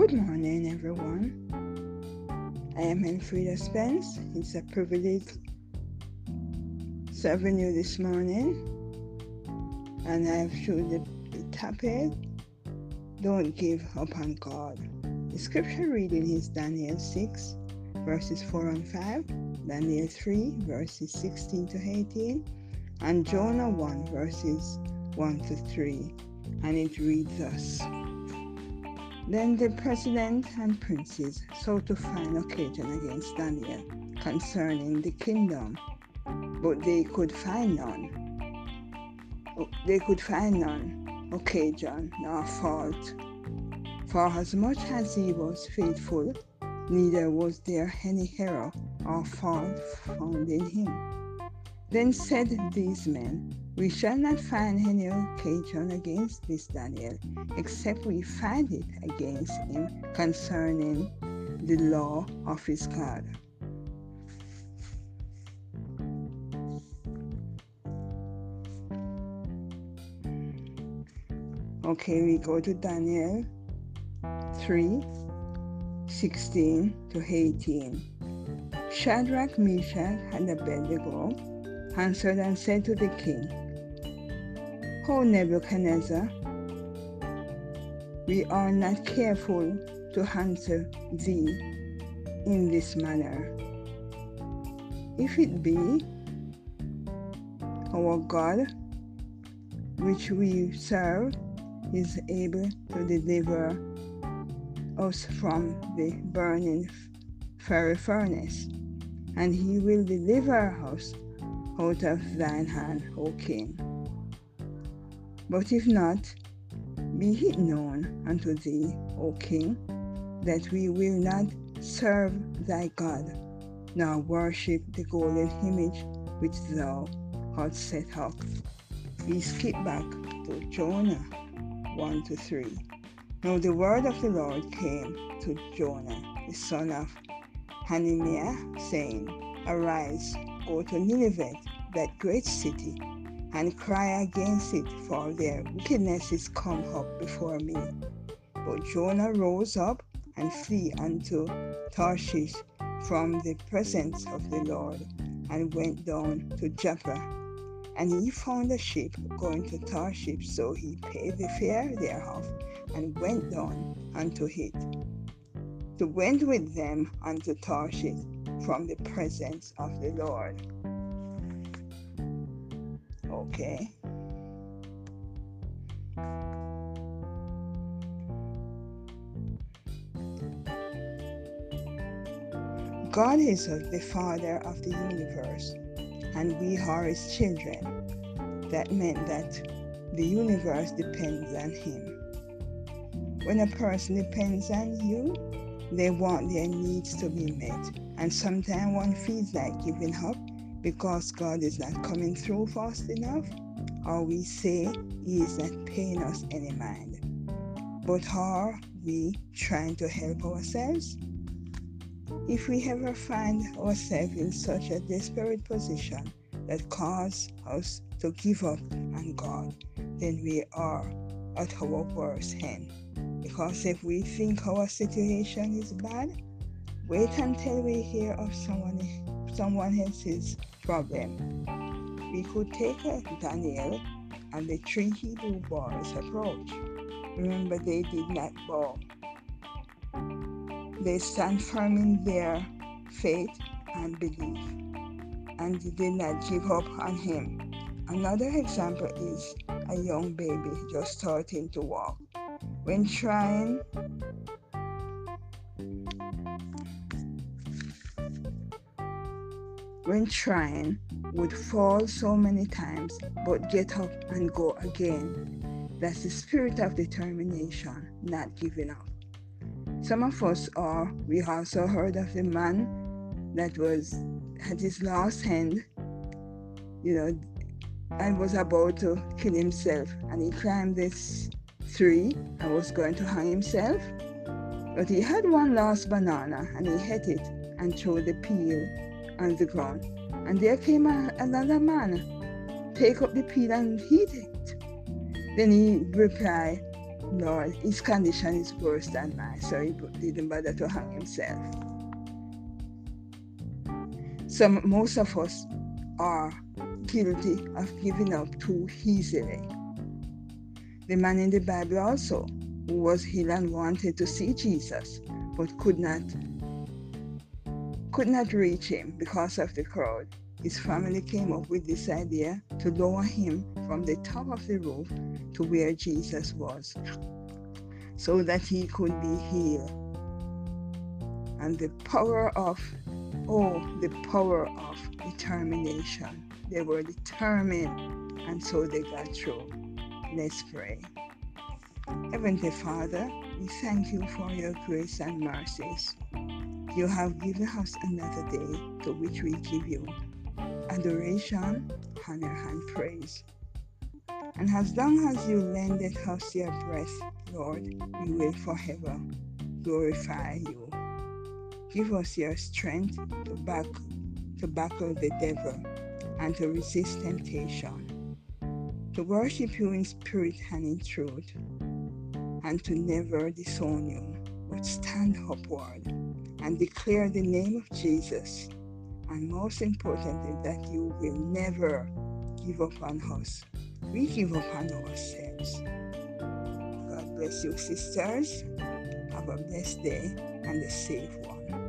Good morning, everyone. I am Elfrida Spence. It's a privilege serving you this morning. And I have chosen the, the topic Don't Give Up on God. The scripture reading is Daniel 6, verses 4 and 5, Daniel 3, verses 16 to 18, and Jonah 1, verses 1 to 3. And it reads thus. Then the president and princes sought to find occasion against Daniel concerning the kingdom, but they could find none. Oh, they could find none occasion nor fault. For as much as he was faithful, neither was there any error or fault found in him. Then said these men, we shall not find any occasion against this Daniel, except we find it against him concerning the law of his God. Okay, we go to Daniel 3 16 to 18. Shadrach, Meshach, and Abednego answered and said to the king, O Nebuchadnezzar, we are not careful to answer thee in this manner. If it be our God, which we serve, is able to deliver us from the burning fiery furnace, and he will deliver us out of thine hand, O king. But if not, be it known unto thee, O king, that we will not serve thy God, nor worship the golden image which thou hast set up. We skip back to Jonah 1 to 3. Now the word of the Lord came to Jonah, the son of Hananiah, saying, Arise, go to Nineveh, that great city, and cry against it, for their wickedness is come up before me. But Jonah rose up and flee unto Tarshish from the presence of the Lord, and went down to Joppa. And he found a ship going to Tarshish, so he paid the fare thereof, and went down unto it. To went with them unto Tarshish from the presence of the Lord. Okay. God is uh, the Father of the universe, and we are His children. That meant that the universe depends on Him. When a person depends on you, they want their needs to be met, and sometimes one feels like giving up because God is not coming through fast enough, or we say He is not paying us any mind. But are we trying to help ourselves? If we ever find ourselves in such a desperate position that causes us to give up on God, then we are at our worst end. Because if we think our situation is bad, wait until we hear of someone someone else's problem. We could take a Daniel and the three Hebrew boys approach. Remember, they did not bow. They stand firm in their faith and belief, and they did not give up on him. Another example is a young baby just starting to walk. When trying when trying, would fall so many times, but get up and go again. That's the spirit of determination, not giving up. Some of us are, we also heard of the man that was at his last hand, you know, and was about to kill himself. And he climbed this tree and was going to hang himself. But he had one last banana and he ate it and threw the peel on the ground. And there came a, another man, take up the peel and eat it. Then he replied, Lord, his condition is worse than mine, so he didn't bother to hang himself. So most of us are guilty of giving up too easily. The man in the Bible also, who was healed and wanted to see Jesus, but could not could not reach him because of the crowd. His family came up with this idea to lower him from the top of the roof to where Jesus was so that he could be healed. And the power of, oh, the power of determination. They were determined, and so they got through. Let's pray. Heavenly Father, we thank you for your grace and mercies. You have given us another day to which we give you adoration, honor, and praise. And as long as you lended us your breath, Lord, we will forever glorify you. Give us your strength to back to battle the devil and to resist temptation, to worship you in spirit and in truth, and to never disown you, but stand upward and declare the name of Jesus and most importantly, that you will never give up on us. We give up on ourselves. God bless you, sisters. Have a blessed day and a safe one.